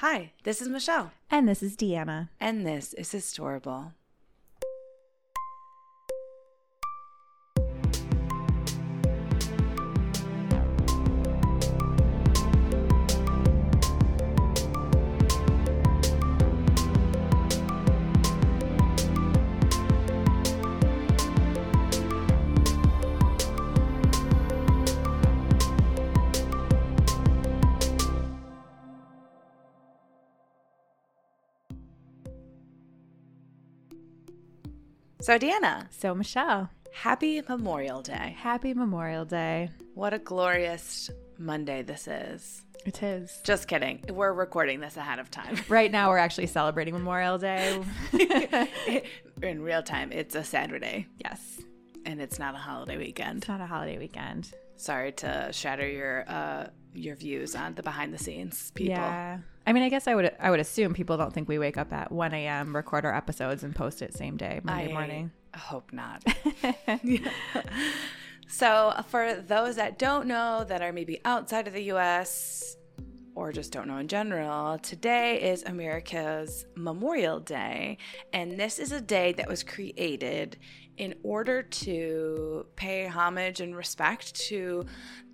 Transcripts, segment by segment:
Hi, this is Michelle, And this is Deanna. and this is Historical. So, Deanna, So, Michelle, happy Memorial Day. happy Memorial Day. What a glorious Monday this is. It is. Just kidding. We're recording this ahead of time. Right now, we're actually celebrating Memorial Day. In real time, it's a Saturday yes. and it's not a holiday weekend. It's not a holiday weekend. Sorry to shatter your uh your views on the behind the scenes people. Yeah. I mean, I guess I would I would assume people don't think we wake up at 1 a.m., record our episodes, and post it same day, Monday morning. I morning. hope not. So, for those that don't know, that are maybe outside of the US or just don't know in general, today is America's Memorial Day. And this is a day that was created in order to pay homage and respect to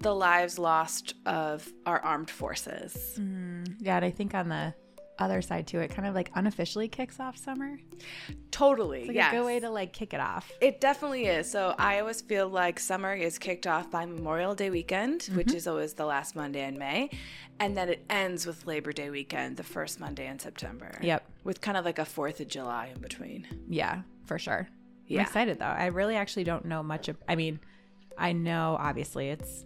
the lives lost of our armed forces. Mm, yeah, and I think on the other side too, it kind of like unofficially kicks off summer. Totally. It's like yes. a good way to like kick it off. It definitely is. So I always feel like summer is kicked off by Memorial Day weekend, mm-hmm. which is always the last Monday in May, and then it ends with Labor Day weekend, the first Monday in September. Yep. With kind of like a Fourth of July in between. Yeah, for sure. Yeah. I'm excited though. I really actually don't know much of I mean, I know obviously it's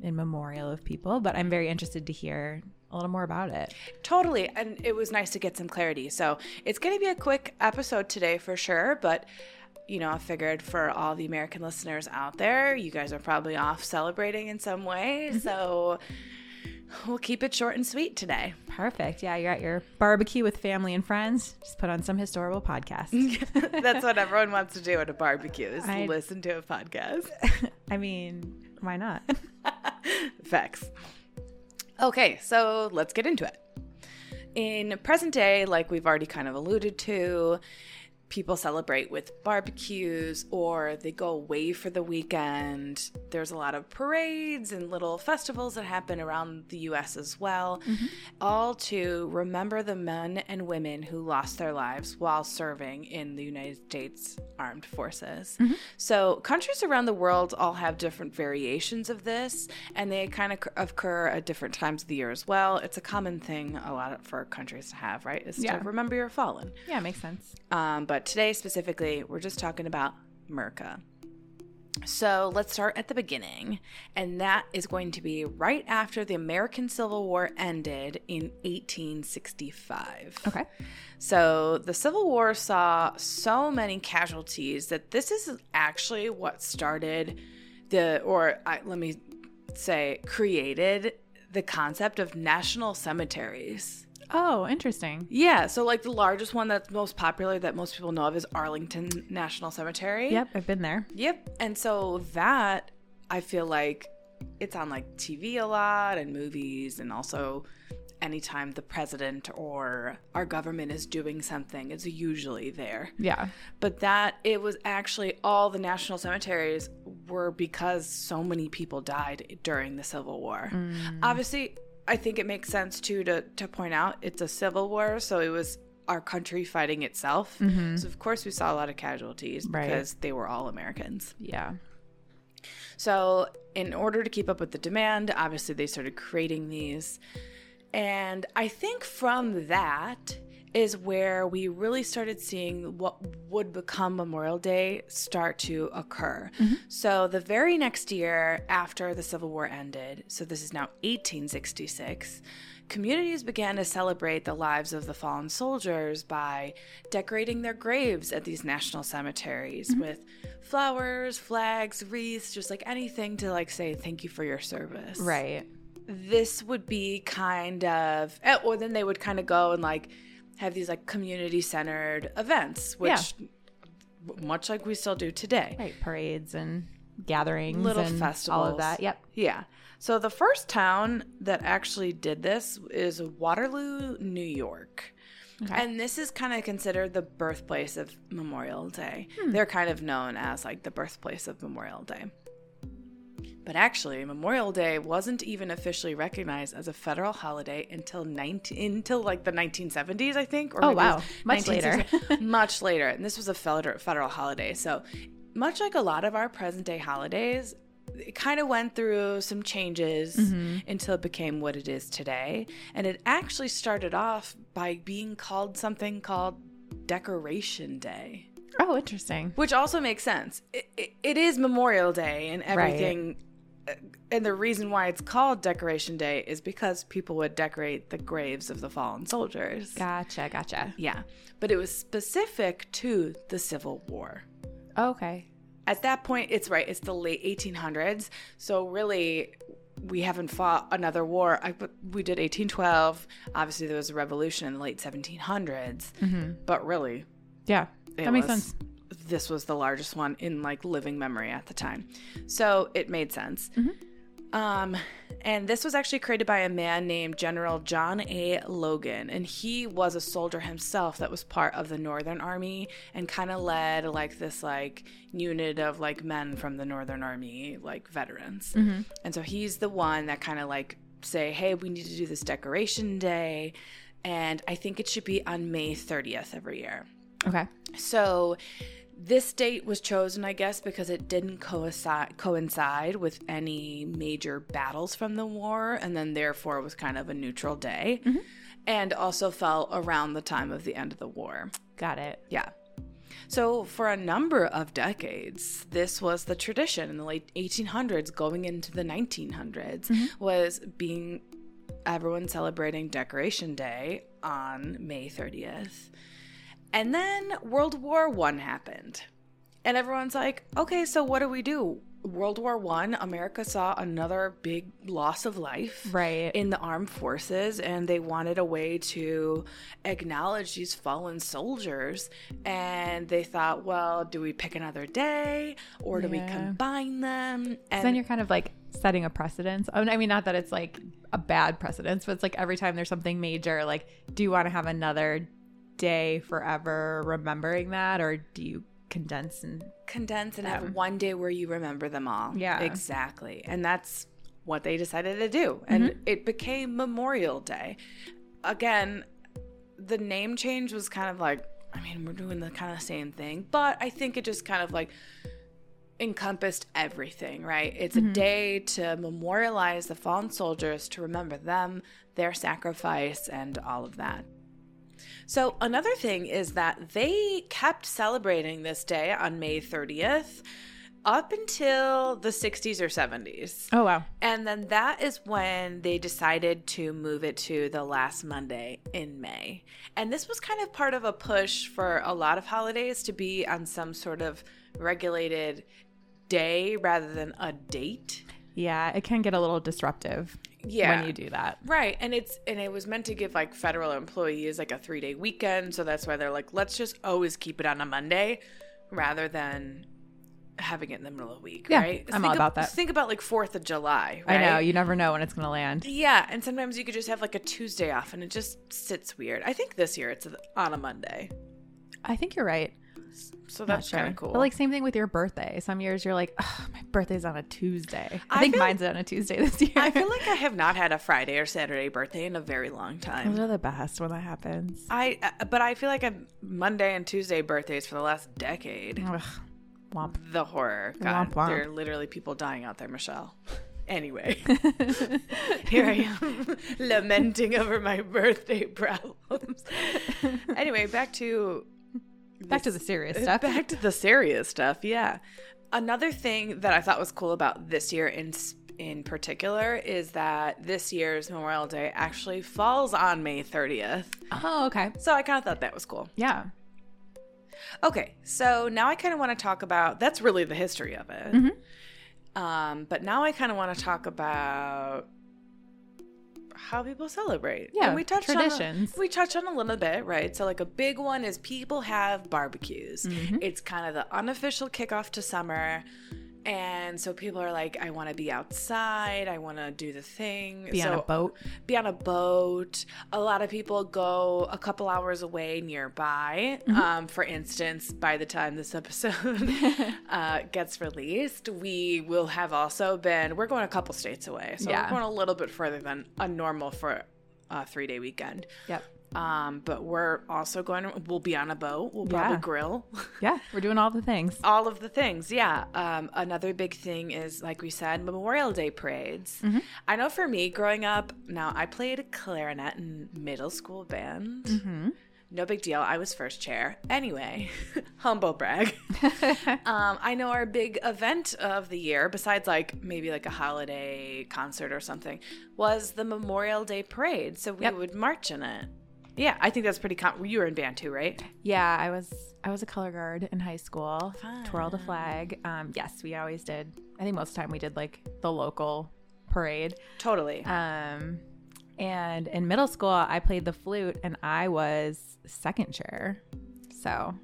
in memorial of people, but I'm very interested to hear a little more about it. Totally. And it was nice to get some clarity. So it's going to be a quick episode today for sure, but. You know, I figured for all the American listeners out there, you guys are probably off celebrating in some way. Mm-hmm. So we'll keep it short and sweet today. Perfect. Yeah, you're at your barbecue with family and friends. Just put on some historical podcast. That's what everyone wants to do at a barbecue is I- listen to a podcast. I mean, why not? Facts. Okay, so let's get into it. In present day, like we've already kind of alluded to, people celebrate with barbecues or they go away for the weekend. There's a lot of parades and little festivals that happen around the US as well, all to remember the men and women who lost their lives while serving in the United States Armed Forces. So, countries around the world all have different variations of this, and they kind of occur at different times of the year as well. It's a common thing a lot for countries to have, right? Is Yeah. to remember your fallen. yeah, makes sense. Um, but today specifically, we're just talking about Merca. So let's start at the beginning, and that is going to be right after the American Civil War ended in 1865. Okay. So the Civil War saw so many casualties that this is actually what started the, or I, let me say, created the concept of national cemeteries. Oh, interesting. Yeah, so like the largest one that's most popular that most people know of is Arlington National Cemetery. Yep, I've been there. Yep. And so that I feel like it's on like TV a lot and movies and also anytime the president or our government is doing something, it's usually there. Yeah. But that it was actually all the national cemeteries were because so many people died during the Civil War. Mm. Obviously, I think it makes sense too to to point out it's a civil war, so it was our country fighting itself. Mm-hmm. So of course we saw a lot of casualties Right. because they were all Americans. Yeah. So, in order to keep up with the demand, obviously they started creating these. And I think from that is where we really started seeing what would become Memorial Day start to occur. Mm-hmm. So, the very next year after the Civil War ended, so this is now 1866, communities began to celebrate the lives of the fallen soldiers by decorating their graves at these national cemeteries mm-hmm. with flowers, flags, wreaths, just like anything to like say thank you for your service. Right. This would be kind of eh, or then they would kind of go and like have these like community centered events, which Yeah. much like we still do today. Right. Parades and gatherings, Little and all of that. Yep. Yeah. So the first town that actually did this is Waterloo, New York. Okay. And this is kind of considered the birthplace of Memorial Day. Hmm. They're kind of known as like the birthplace of Memorial Day. But actually, Memorial Day wasn't even officially recognized as a federal holiday until 19 until like the 1970s, I think. Or Oh, maybe it was wow. Much later. much later. And this was a federal federal holiday. So, much like a lot of our present day holidays, it kind of went through some changes Mm-hmm. until it became what it is today. And it actually started off by being called something called Decoration Day, Oh, interesting. which also makes sense. It, it, it is Memorial Day and everything. uh, And the reason why it's called Decoration Day is because people would decorate the graves of the fallen soldiers. Gotcha. Gotcha. Yeah. But it was specific to the Civil War. Okay. At that point, it's right, it's the late 1800s. So, really, we haven't fought another war. I, but we did 1812. Obviously, there was a revolution in the late 1700s. Mm-hmm. But really, Yeah. That makes sense. This was the largest one in like living memory at the time. So, it made sense. Um, and this was actually created by a man named General John A. Logan, and he was a soldier himself that was part of the Northern Army and kind of led like this like unit of like men from the Northern Army, like veterans. And so he's the one that kind of like say, "Hey, we need to do this decoration day." And I think it should be on May 30th every year. Okay. So this date was chosen, I guess, because it didn't coincide coincide with any major battles from the war, and then therefore it was kind of a neutral day, mm-hmm. and also fell around the time of the end of the war. Got it. Yeah. So for a number of decades, this was the tradition in the late 1800s, going into the 1900s, mm-hmm. was being everyone celebrating Decoration Day on May 30th. And then World War One happened. And everyone's like, okay, so what do we do? World War One, America saw another big loss of life Right. in the armed forces, and they wanted a way to acknowledge these fallen soldiers. And they thought, well, do we pick another day or do we combine them? And then you're kind of like setting a precedence. I mean- I mean, not that it's like a bad precedence, but it's like every time there's something major, like, do you want to have another day forever remembering that, or do you condense and condense and Yeah. have one day where you remember them all. Yeah. Exactly. And that's what they decided to do. And mm-hmm. it became Memorial Day. Again, the name change was kind of like, I mean, we're doing the kind of same thing, but I think it just kind of like encompassed everything, right? It's a mm-hmm. day to memorialize the fallen soldiers, to remember them, their sacrifice, and all of that. So, another thing is that they kept celebrating this day on May 30th up until the 60s or 70s. oh wow, And then that is when they decided to move it to the last Monday in May. And this was kind of part of a push for a lot of holidays to be on some sort of regulated day rather than a date. yeah, it can get a little disruptive Yeah. when you do that. Right. And it's and it was meant to give like federal employees like a 3-day weekend, so that's why they're like let's just always keep it on a Monday rather than having it in the middle of the week, Yeah, right? I'm Think all about that. Think about like 4th of July, I know you never know when it's going to land. Yeah, and sometimes you could just have like a Tuesday off and it just sits weird. I think this year it's on a Monday. I think you're right. So that's sure. kind of cool. But like same thing with your birthday. Some years you're like, oh, my birthday's on a Tuesday. I, I think mine's on a Tuesday this year. I feel like I have not had a Friday or Saturday birthday in a very long time. those are the best when that happens. I uh, but I feel like I've Monday and Tuesday birthdays for the last decade. Ugh, womp. The horror. God, Womp womp. there are literally people dying out there, Michelle. Anyway, here I am lamenting over my birthday problems. anyway, back to Back to the serious stuff. Back to the serious stuff. Yeah. Another thing that I thought was cool about this year in in particular is that this year's Memorial Day actually falls on May 30th. Oh, okay. So I kind of thought that was cool. Yeah. Okay, so now I kind of want to talk about that's really the history of it. Um, but now I kind of want to talk about how people celebrate. Yeah, and we touched traditions. On a, we touched on a little bit, right? So like a big one is people have barbecues. Mm-hmm. It's kind of the unofficial kickoff to summer. And so people are like, I want to be outside. I want to do the thing. Be on a boat. Be on a boat. A lot of people go a couple hours away nearby. Mm-hmm. Um, for instance, by the time this episode uh, gets released, we will have also been, we're going a couple states away. So Yeah. we're going a little bit further than a normal for a three day weekend. Yep. Um, but we're also going to, we'll be on a boat. We'll probably Yeah. grill. Yeah, we're doing all the things. all of the things yeah um, another big thing is like we said memorial day parades Mm-hmm. i know for me growing up now i played clarinet in middle school band Mm-hmm. no big deal i was first chair anyway humble brag um, i know our big event of the year besides like maybe like a holiday concert or something was the memorial day parade so we Yep. would march in it yeah i think that's pretty com- you were in band too right Yeah, I was I was a color guard in high school. Fun. Twirled a flag. Um, yes, we always did. I think most of the time we did like the local parade. totally Um, and in middle school, I played the flute, and I was second chair. So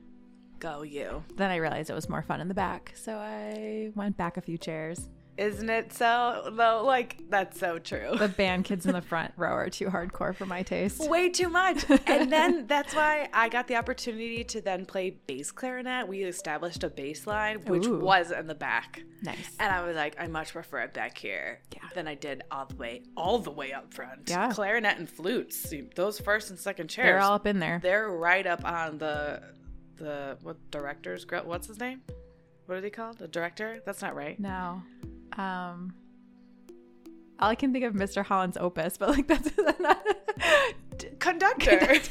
go you then I realized it was more fun in the back, so I went back a few chairs. Isn't it so though? Like that's so true. The band kids in the front row are too hardcore for my taste. Way too much. And then that's why I got the opportunity to then play bass clarinet. We established a bass line, which Ooh. was in the back. Nice. And I was like, I much prefer it back here Yeah. than I did all the way, all the way up front. Yeah. Clarinet and flutes, those first and second chairs, They're all up in there. they're right up on the the what director's? What's his name? What are they called? The director? That's not right. No. Um all I can think of Mr. Holland's opus, but like that's not Conductor.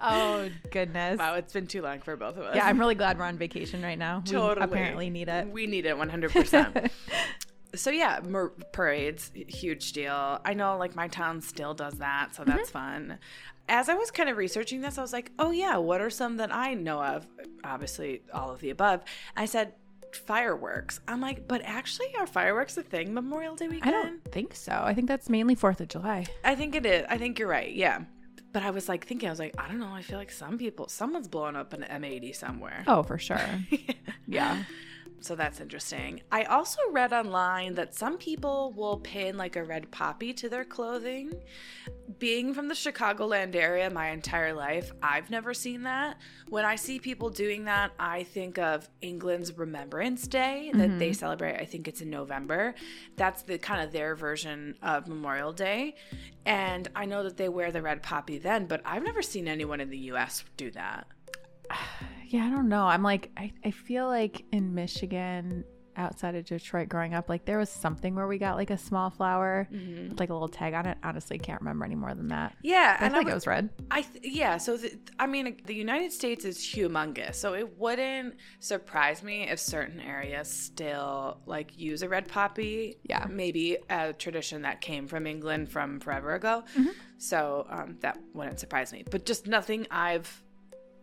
Oh goodness. wow, it's been too long for both of us. Yeah, I'm really glad we're on vacation right now. We Totally. apparently need it. We need it 100%. so yeah, mer- parades, huge deal. I know like my town still does that, so that's fun. As I was kind of researching this, I was like, "Oh yeah, what are some that I know of?" Obviously, all of the above. I said fireworks. I'm like, "But actually, are fireworks a thing Memorial Day weekend? I don't think so. I think that's mainly 4th of July. I think it is. I think you're right. Yeah. But I was like thinking, I was like, I don't know. I feel like some people, someone's blowing up an M80 somewhere. Oh, for sure. yeah. So that's interesting. I also read online that some people will pin like a red poppy to their clothing. Being from the Chicagoland area my entire life, I've never seen that. When I see people doing that, I think of England's Remembrance Day that they celebrate. I think it's in November. That's the kind of their version of Memorial Day. And I know that they wear the red poppy then, but I've never seen anyone in the US do that. Yeah, I don't know. I'm like, I, I feel like in Michigan, outside of Detroit growing up, like there was something where we got like a small flower with like a little tag on it. Honestly, can't remember any more than that. Yeah, I and think I it was was red. I th- yeah, so the, I mean the United States is humongous, so it wouldn't surprise me if certain areas still like use a red poppy. Yeah. maybe a tradition that came from England from forever ago. Mm-hmm. So um, that wouldn't surprise me, but just nothing I've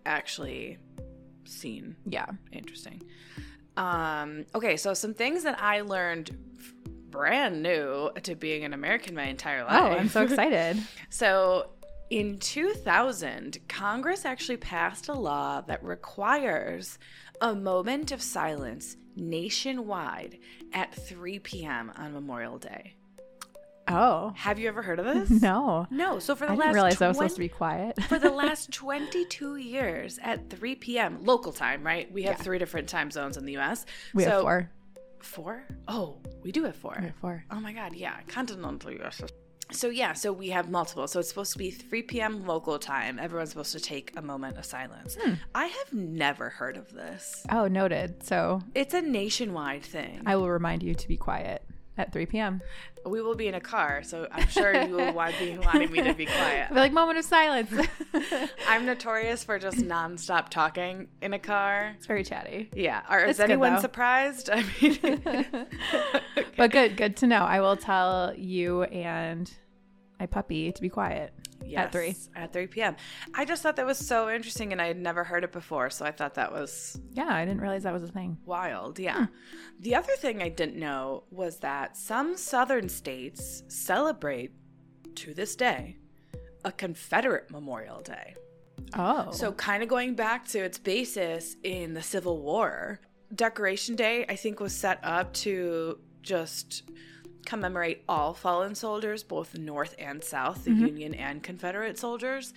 actually seen. Yeah. Interesting. Um, okay, so some things that I learned brand new to being an American my entire life. Oh, I'm so excited. So in 2000, Congress actually passed a law that requires a moment of silence nationwide at 3 p.m. on Memorial Day. Oh. Have you ever heard of this? No. No. So for the I last didn't realize I was supposed to be quiet. for the last 22 years at 3 p.m. local time, right? We have Yeah. three different time zones in the U.S. We so, have four. Four? Oh, we do have four. We have four. Oh my god, yeah, continental US. So yeah, so we have multiple. So it's supposed to be 3 p.m. local time. Everyone's supposed to take a moment of silence. Hmm. I have never heard of this. Oh, noted. So It's a nationwide thing. I will remind you to be quiet at 3 p.m. we will be in a car, so I'm sure you will want be wanting me to be quiet. Be like, moment of silence. I'm notorious for just nonstop talking in a car. it's very chatty. Yeah. Or is anyone though. surprised? I mean, But good, good to know. I will tell you and my puppy to be quiet at 3. At 3 p.m. I just thought that was so interesting and I had never heard it before. So I thought that was Yeah, I didn't realize that was a thing. wild. Yeah. The other thing I didn't know was that some southern states celebrate to this day a Confederate Memorial Day. Oh. So, kind of going back to its basis in the Civil War, Decoration Day, I think, was set up to just commemorate all fallen soldiers, both North and South, the Union and Confederate soldiers.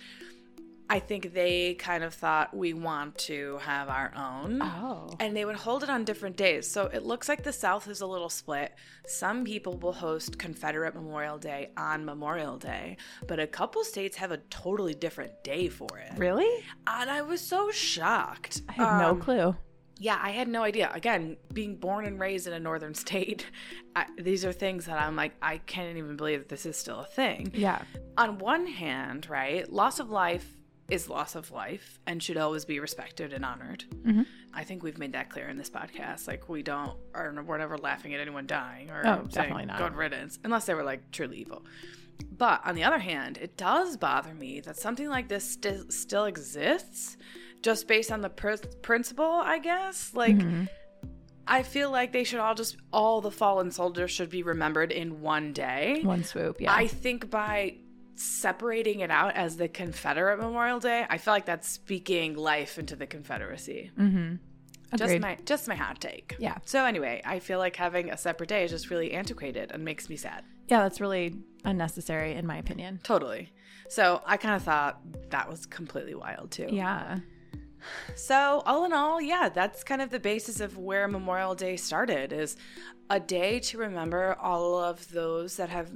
I think they kind of thought we want to have our own. Oh. And they would hold it on different days. So it looks like the South is a little split. Some people will host Confederate Memorial Day on Memorial Day, but a couple states have a totally different day for it. Really? And I was so shocked. I had no Um, clue. Yeah, I had no idea. Again, being born and raised in a northern state, I, these are things that I'm like, I can't even believe that this is still a thing. Yeah. On one hand, right, loss of life is loss of life and should always be respected and honored. Mhm. I think we've made that clear in this podcast. Like, we don't, or we're never laughing at anyone dying or Oh, saying definitely not. good riddance, unless they were like truly evil. But on the other hand, it does bother me that something like this st- still exists just based on the pr- principle, I guess. Like, Mm-hmm. I feel like they should all just, all the fallen soldiers should be remembered in one day. One swoop. Yeah. I think by separating it out as the Confederate Memorial Day, I feel like that's speaking life into the Confederacy. mm-hmm. Just my just my hot take. Yeah. So anyway, I feel like having a separate day is just really antiquated and makes me sad. yeah, that's really unnecessary in my opinion. Totally. So I kind of thought that was completely wild too. Yeah. So all in all, yeah, that's kind of the basis of where Memorial Day started is a day to remember all of those that have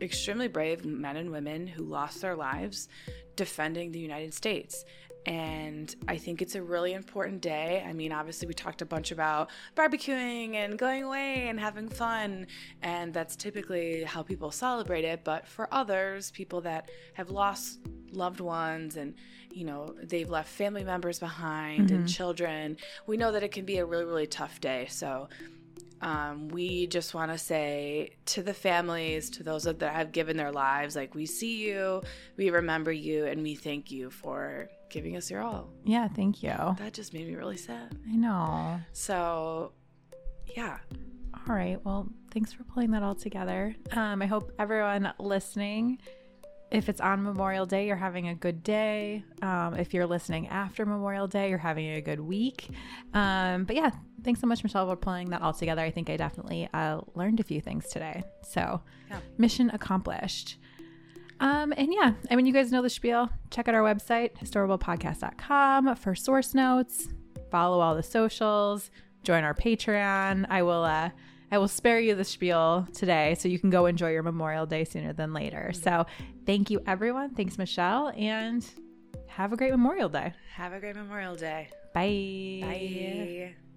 extremely brave men and women who lost their lives defending the United States. And I think it's a really important day. I mean, obviously, we talked a bunch about barbecuing and going away and having fun, and that's typically how people celebrate it. But for others, people that have lost loved ones and you know they've left family members behind and children, we know that it can be a really, really tough day. So um, we just want to say to the families, to those that have given their lives, like we see you, we remember you, and we thank you for giving us your all. Yeah. Thank you. That just made me really sad. I know. So, yeah, All right. Well, thanks for pulling that all together. Um, I hope everyone listening, if it's on Memorial Day, you're having a good day. Um, if you're listening after Memorial Day, you're having a good week. Um, but yeah, thanks so much, Michelle, for pulling that all together. I think I definitely uh, learned a few things today. So, Yeah. mission accomplished. Um, and yeah, I mean, you guys know the spiel. Check out our website, historicalpodcast.com for source notes. Follow all the socials. Join our Patreon. I will, uh, I will spare you the spiel today so you can go enjoy your Memorial Day sooner than later. So thank you, everyone. Thanks, Michelle. And have a great Memorial Day. have a great Memorial Day. Bye. Bye.